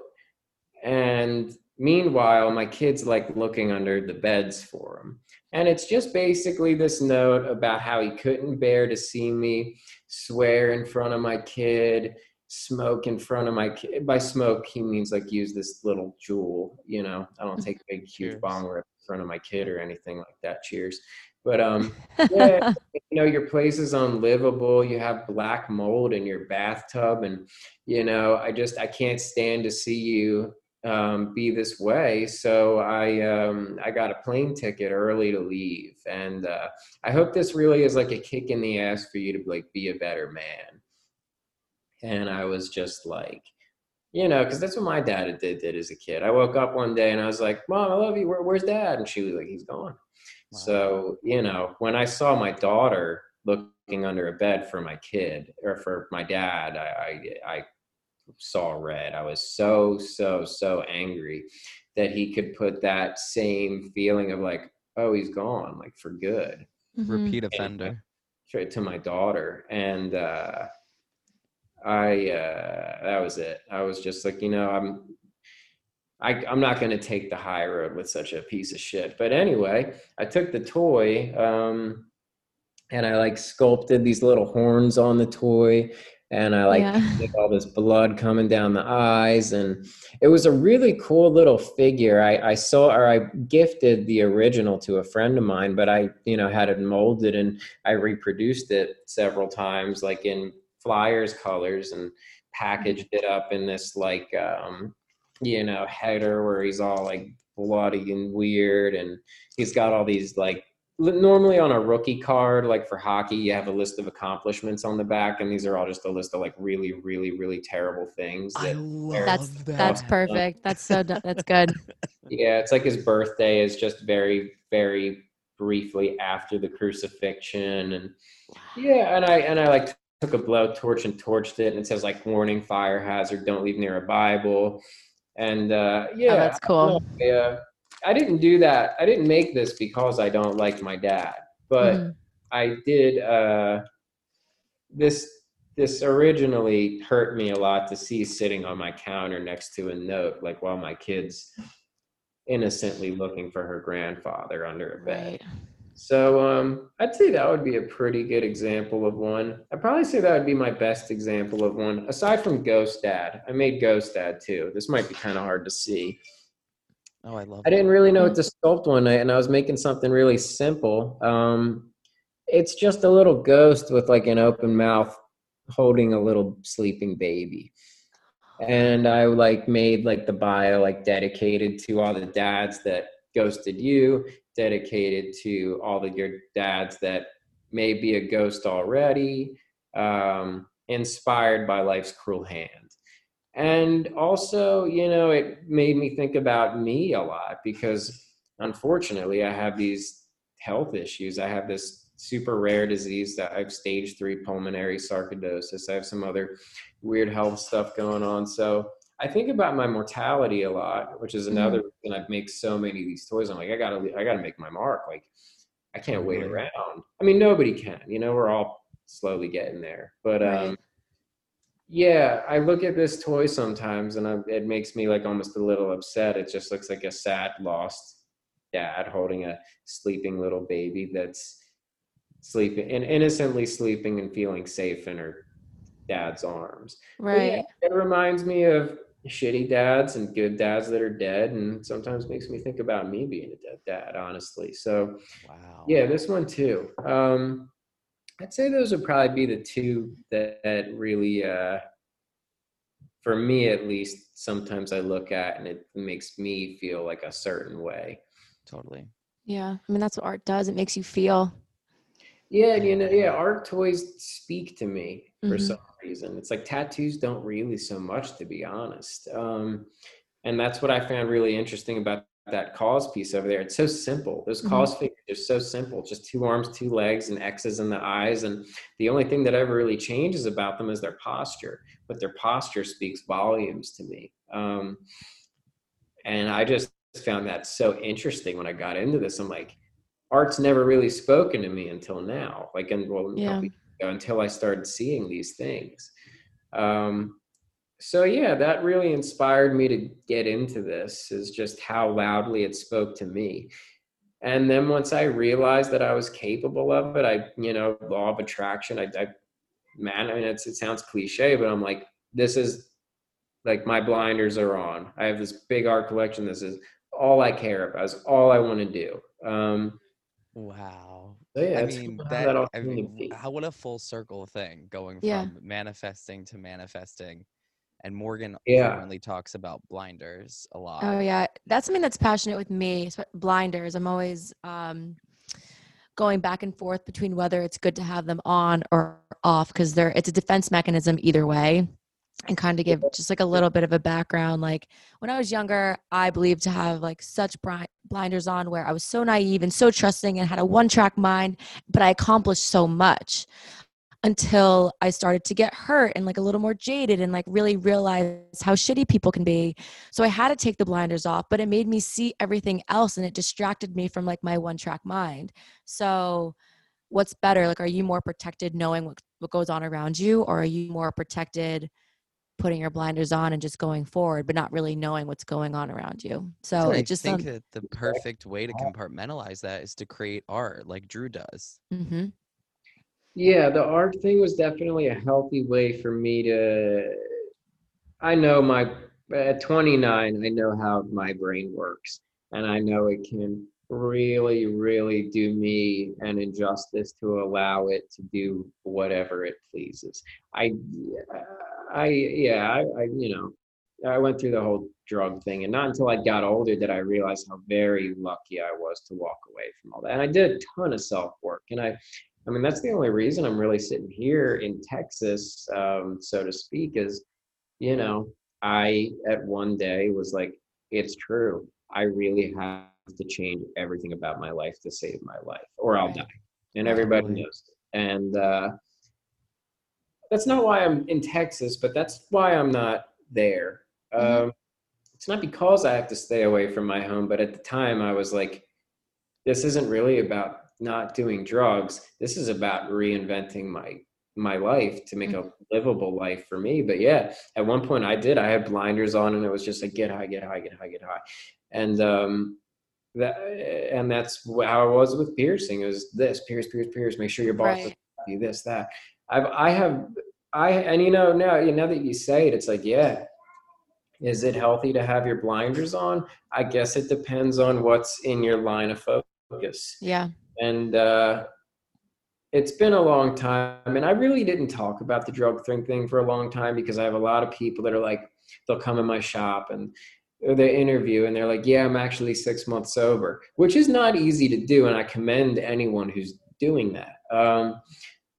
And meanwhile, my kid's like looking under the beds for him. And it's just basically this note about how he couldn't bear to see me swear in front of my kid, smoke in front of my kid. By smoke, he means like use this little Juul, you know. I don't take a big, huge bonger in front of my kid or anything like that. Cheers. But um, yeah, you know, your place is unlivable. You have black mold in your bathtub, and you know, I just I can't stand to see you um, be this way. So I um, I got a plane ticket early to leave, and uh, I hope this really is like a kick in the ass for you to like be a better man. And I was just like, you know, because that's what my dad did did as a kid. I woke up one day and I was like, "Mom, I love you. Where, where's Dad?" And she was like, "He's gone." Wow. So you know, when I saw my daughter looking under a bed for my kid or for my dad, I I, I saw red. I was so, so, so angry that he could put that same feeling of like, oh, he's gone, like for good. Mm-hmm. Repeat offender. Straight to my daughter. And uh I uh that was it. I was just like, you know, I'm I, I'm not going to take the high road with such a piece of shit. But anyway, I took the toy um, and I like sculpted these little horns on the toy and I like yeah. all this blood coming down the eyes, and it was a really cool little figure. I, I saw or I gifted the original to a friend of mine, but I you know had it molded and I reproduced it several times, like in flyers colors, and packaged it up in this like um, you know header where he's all like bloody and weird, and he's got all these like normally on a rookie card like for hockey you have a list of accomplishments on the back and these are all just a list of like really really really terrible things that I love that's that. that's perfect. That's so that's good. Yeah it's like his birthday is just very very briefly after the crucifixion and yeah and i and i like took a blowtorch and torched it and it says like warning fire hazard don't leave near a bible and uh yeah oh, that's cool yeah I didn't do that. I didn't make this because I don't like my dad, but mm. I did. Uh, this this originally hurt me a lot to see sitting on my counter next to a note, like while my kid's innocently looking for her grandfather under a bed. Right. So um, I'd say that would be a pretty good example of one. I'd probably say that would be my best example of one, aside from Ghost Dad. I made Ghost Dad too. This might be kind of hard to see. Oh, I love. I didn't really know what to sculpt one night, and I was making something really simple. Um, it's just a little ghost with like an open mouth holding a little sleeping baby. And I like made like the bio like dedicated to all the dads that ghosted you, dedicated to all the your dads that may be a ghost already, um, inspired by life's cruel hand. And also, you know, it made me think about me a lot because unfortunately I have these health issues. I have this super rare disease that I have stage three pulmonary sarcoidosis. I have some other weird health stuff going on. So I think about my mortality a lot, which is another Mm-hmm. reason I make so many of these toys. I'm like, I gotta, I gotta make my mark. Like, I can't wait around. I mean, nobody can. You know, we're all slowly getting there. But Right. um, yeah, I look at this toy sometimes, and I, it makes me like almost a little upset. It just looks like a sad, lost dad holding a sleeping little baby that's sleeping and innocently sleeping and feeling safe in her dad's arms. But yeah, Right. it reminds me of shitty dads and good dads that are dead, and sometimes makes me think about me being a dead dad, honestly. So Wow. yeah, this one too. Um, I'd say those would probably be the two that, that really, uh, for me at least, sometimes I look at and it makes me feel like a certain way. Totally. Yeah. I mean, that's what art does. It makes you feel. Yeah, you know, yeah, art toys speak to me for Mhm. some reason. It's like tattoos don't really so much, to be honest. Um, and that's what I found really interesting about that KAWS piece over there. It's so simple. Those Mhm. KAWS figures are so simple. Just two arms, two legs, and X's in the eyes. And the only thing that ever really changes about them is their posture. But their posture speaks volumes to me. Um, and I just found that so interesting when I got into this. I'm like, art's never really spoken to me until now. Like, and well, Yeah. Ago, until I started seeing these things. Um, so yeah, that really inspired me to get into this. Is just how loudly it spoke to me. And then once I realized that I was capable of it, I, you know, law of attraction. I, I man, I mean, it sounds cliche, but I'm like, this is like my blinders are on. I have this big art collection. This is all I care about. Is all I want to do. Um, Wow. So yeah, I mean how that. all I mean, how what a full circle thing going Yeah. from manifesting to manifesting, and Morgan Yeah. frequently talks about blinders a lot. Oh yeah, that's something that's passionate with me. Blinders. I'm always um, going back and forth between whether it's good to have them on or off because they're it's a defense mechanism either way. And kind of give just like a little bit of a background. Like when I was younger, I believed to have like such blinders on where I was so naive and so trusting and had a one track mind, but I accomplished so much until I started to get hurt and like a little more jaded and like really realize how shitty people can be. So I had to take the blinders off, but it made me see everything else and it distracted me from like my one track mind. So what's better? Like are you more protected knowing what what goes on around you or are you more protected putting your blinders on and just going forward but not really knowing what's going on around you? So I it just think um, that the perfect way to compartmentalize that is to create art, like Drew does. mhm. Yeah, the art thing was definitely a healthy way for me to. I know my at 29, I know how my brain works, and I know it can really, really do me an injustice to allow it to do whatever it pleases. I, I, yeah, I, I, you know, I went through the whole drug thing, and not until I got older did I realize how very lucky I was to walk away from all that. And I did a ton of self work, and I I mean, that's the only reason I'm really sitting here in Texas, um, so to speak, is, you know, I at one day was like, it's true. I really have to change everything about my life to save my life, or I'll die. And everybody knows. it. And uh, that's not why I'm in Texas, but that's why I'm not there. Mhm. Um, it's not because I have to stay away from my home, but at the time I was like, this isn't really about not doing drugs. This is about reinventing my my life to make a livable life for me. But yeah, at one point I did. I had blinders on, and it was just like get high, get high, get high, get high, and um, that and that's how it was with piercing. It was this pierce, pierce, pierce. Make sure your boss Right. do this, that. I've I have I and you know now you know that you say it, it's like yeah. Is it healthy to have your blinders on? I guess it depends on what's in your line of focus Yeah. and uh, it's been a long time and i really didn't talk about the drug thing thing for a long time because i have a lot of people that are like they'll come in my shop and or they interview and they're like yeah i'm actually six months sober which is not easy to do and i commend anyone who's doing that. Um,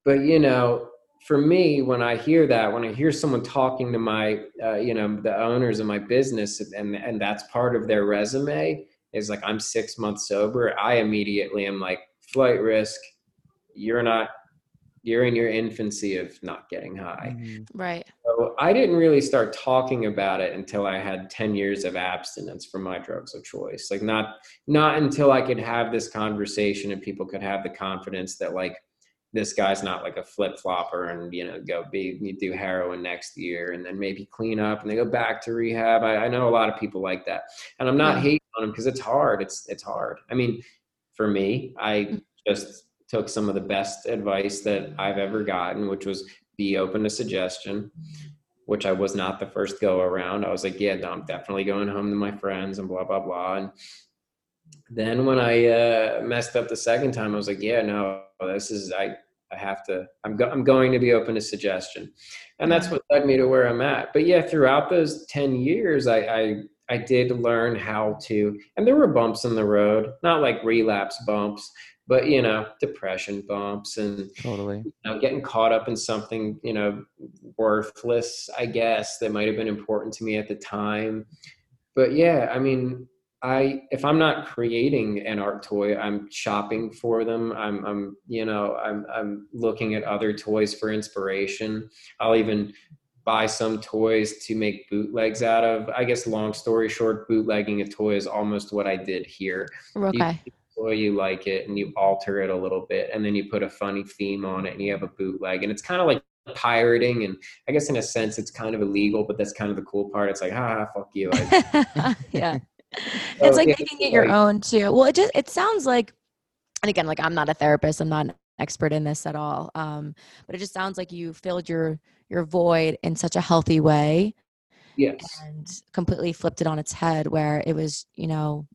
but you know for me when i hear that when i hear someone talking to my uh, you know the owners of my business and and that's part of their resume is like i'm six months sober. I immediately am like flight risk you're not you're in your infancy of not getting high. Mhm. Right. so i didn't really start talking about it until i had 10 years of abstinence from my drugs of choice. Like not not until i could have this conversation and people could have the confidence that like this guy's not like a flip flopper and you know go be you do heroin next year and then maybe clean up and they go back to rehab. I, I know a lot of people like that. And i'm not Yeah. hating on them because it's hard. It's it's hard. I mean for me i just took some of the best advice that i've ever gotten which was be open to suggestion which i was not the first go around. I was like yeah no, i'm definitely going home to my friends and blah blah blah. And then when i uh, messed up the second time i was like yeah no this is i i have to i'm, go- I'm going to be open to suggestion. And that's what led me to where i'm at. But yeah throughout those 10 years i i I did learn how to, and there were bumps in the road, not like relapse bumps, but you know, depression bumps and Totally. you know, getting caught up in something, you know, worthless, I guess, that might have been important to me at the time. But yeah, I mean, I if I'm not creating an art toy, I'm shopping for them. I'm I'm you know, I'm I'm looking at other toys for inspiration. I'll even buy some toys to make bootlegs out of. I guess long story short, bootlegging a toy is almost what I did here Okay. Toy, you like it, and you alter it a little bit, and then you put a funny theme on it, and you have a bootleg, and it's kind of like pirating, and I guess in a sense it's kind of illegal, but that's kind of the cool part. It's like, ah, fuck you. Yeah. So, It's like yeah, making it your like- own too. Well, it just it sounds like and again, like I'm not a therapist, I'm not an expert in this at all. Um, but it just sounds like you filled your your void in such a healthy way yes, and completely flipped it on its head where it was, you know,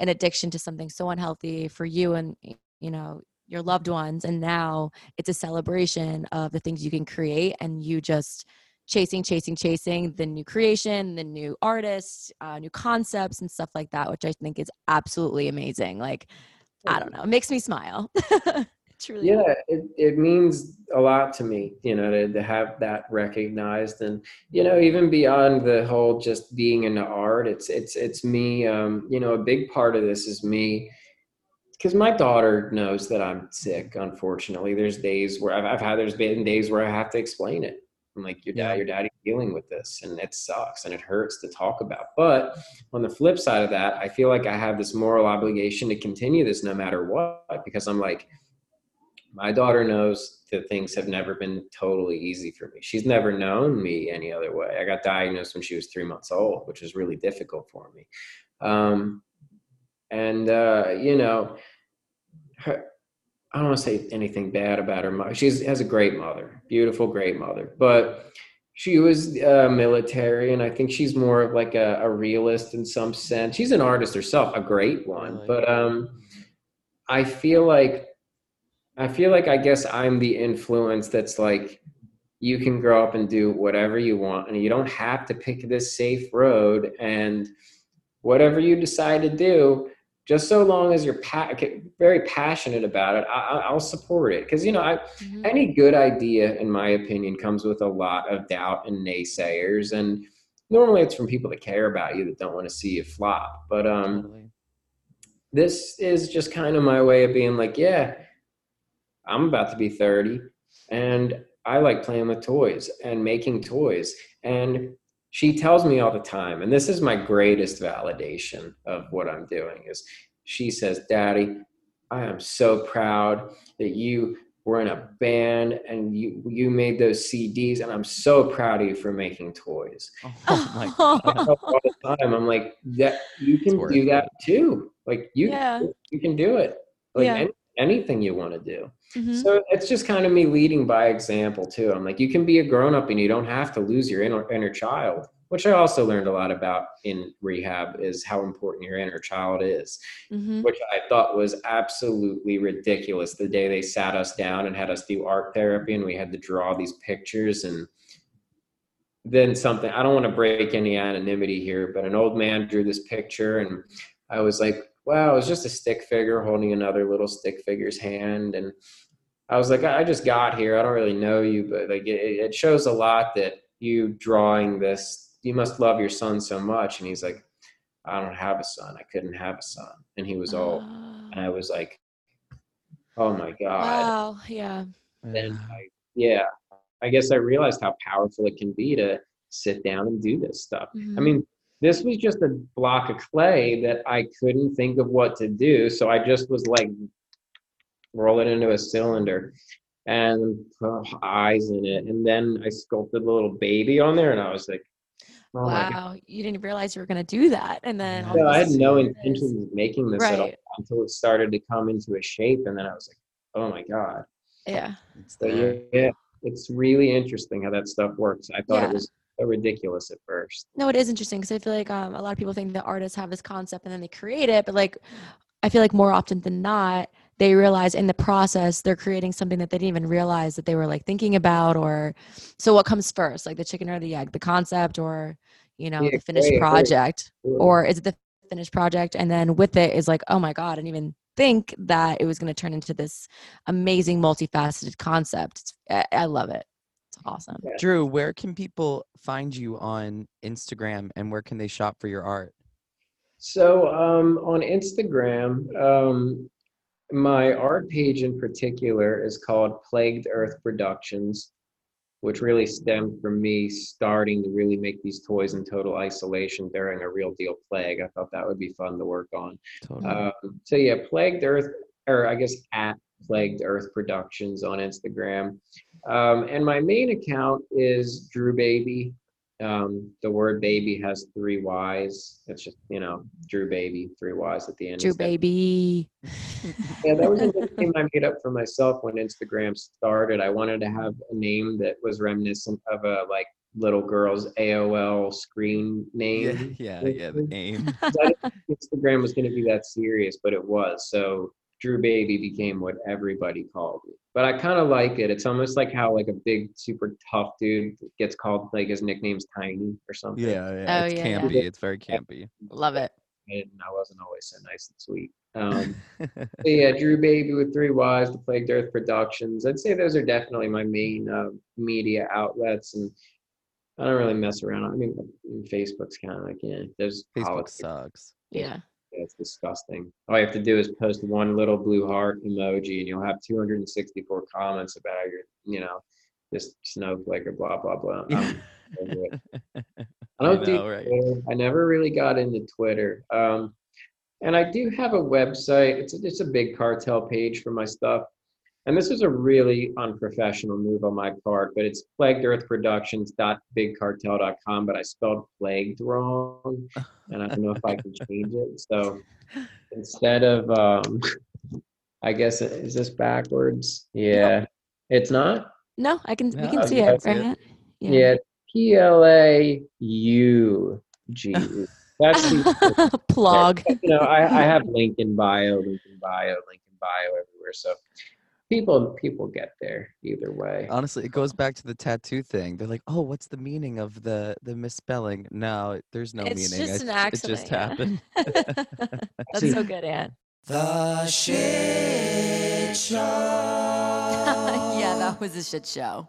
an addiction to something so unhealthy for you and you know your loved ones and now it's a celebration of the things you can create and you just chasing chasing chasing the new creation the new artists uh, new concepts and stuff like that which i think is absolutely amazing like i don't know it makes me smile yeah, it, it means a lot to me, you know, to, to have that recognized, and you know, even beyond the whole just being into art, it's it's it's me. Um, you know, a big part of this is me because my daughter knows that I'm sick. Unfortunately, there's days where I've, I've had there's been days where I have to explain it. I'm like, your dad, your daddy's dealing with this, and it sucks and it hurts to talk about. But on the flip side of that, I feel like I have this moral obligation to continue this no matter what, because I'm like, my daughter knows that things have never been totally easy for me. She's never known me any other way. I got diagnosed when she was three months old, which was really difficult for me. Um, and uh, you know, her, I don't want to say anything bad about her mother. She has a great mother, beautiful, great mother, but she was uh, military, and I think she's more of like a, a realist in some sense. She's an artist herself, a great one, but um, I feel like I feel like I guess I'm the influence that's like you can grow up and do whatever you want and you don't have to pick this safe road and whatever you decide to do just so long as you're pa- very passionate about it I- I- i'll support it because you know I, Mhm. any good idea in my opinion comes with a lot of doubt and naysayers and normally it's from people that care about you that don't want to see you flop but um Totally. this is just kind of my way of being like, yeah, I'm about to be 30 and I like playing with toys and making toys. And she tells me all the time, and this is my greatest validation of what I'm doing is she says, Daddy, I am so proud that you were in a band and you you made those CDs and I'm so proud of you for making toys. Oh my All the time I'm like that you can do that too. Like you Yeah. you can do it. Like Yeah. any, anything you want to do. Mhm. So it's just kind of me leading by example too. I'm like, you can be a grown up and you don't have to lose your inner inner child, which I also learned a lot about in rehab is how important your inner child is, Mhm. which I thought was absolutely ridiculous. The day they sat us down and had us do art therapy and we had to draw these pictures and then something I don't want to break any anonymity here, but an old man drew this picture and I was like, wow, it was just a stick figure holding another little stick figure's hand. And I was like, I just got here. I don't really know you, but like it, it shows a lot that you drawing this, you must love your son so much. And he's like, I don't have a son. I couldn't have a son. And he was old. Ah. And I was like, oh my God. wow. Yeah. And I, yeah, I guess I realized how powerful it can be to sit down and do this stuff. I Mhm. mean, this was just a block of clay that I couldn't think of what to do. So I just was like, roll it into a cylinder and put eyes in it. And then I sculpted a little baby on there and I was like, oh wow. You didn't realize you were going to do that. And then No, I had no sudden it is. intention of making this at all Right. until it started to come into a shape. And then I was like, oh my God. Yeah. It's So yeah, yeah, it's really interesting how that stuff works. I thought Yeah. it was so ridiculous at first. No, it is interesting because I feel like um, a lot of people think that artists have this concept and then they create it, but like I feel like more often than not, they realize in the process they're creating something that they didn't even realize that they were like thinking about. Or so, what comes first, like the chicken or the egg, the concept or you know Yeah, the finished project, Or or is it the finished project? And then with it is like, oh my god, I didn't even think that it was going to turn into this amazing, multifaceted concept. I, I love it. Awesome. Drew, where can people find you on Instagram and where can they shop for your art? So um, on Instagram, um, my art page in particular is called Plagued Earth Productions, which really stemmed from me starting to really make these toys in total isolation during a real deal plague. I thought that would be fun to work on. Totally. Um, so yeah, Plagued Earth, or I guess at Plagued Earth Productions on Instagram. Um, and my main account is Drew Baby. Um, the word baby has three Y's. It's just, you know, Drew Baby, three Y's at the end. Drew instead. baby. Yeah, that was a name I made up for myself when Instagram started. I wanted to have a name that was reminiscent of a like little girl's AOL screen name. yeah, yeah, the aim. 'Cause I didn't think Instagram was going to be that serious, but it was. So Drew Baby became what everybody called me. But I kind of like it. It's almost like how like a big, super tough dude gets called like his nickname's Tiny or something. Yeah, yeah. Oh, it's yeah, yeah. campy. It's very campy. Love it. And I wasn't always so nice and sweet. Um, yeah, Drew Baby with three Y's, the Plagued Earth Productions. I'd say those are definitely my main uh, media outlets, and I don't really mess around. I mean, Facebook's kind of like yeah, there's Facebook politics. sucks. Yeah. It's disgusting. All you have to do is post one little blue heart emoji, and you'll have 264 comments about how you're, you know, this snowflake or blah blah blah. I'm over it. I I don't do know, right? Twitter. I never really got into Twitter. Um, and I do have a website. It's a, it's a big cartel page for my stuff. And this is a really unprofessional move on my part, but it's plaguedearthproductions.bigcartel.com, but I spelled plagued wrong. And I don't know if I can change it. So instead of, um, I guess, is this backwards? Yeah. It's not? No, I can we can see it, about to- right? Yeah. P L A U G. That's the, Plug. you know, I, I have link in bio, link in bio, link in bio everywhere. So people people get there either way. Honestly, it goes back to the tattoo thing. They're like, "Oh, what's the meaning of the the misspelling?" No, there's no meaning. it's meaning. just I- an accident. It just happened. yeah. That's so good, Anne. The shit show. yeah, that was a shit show.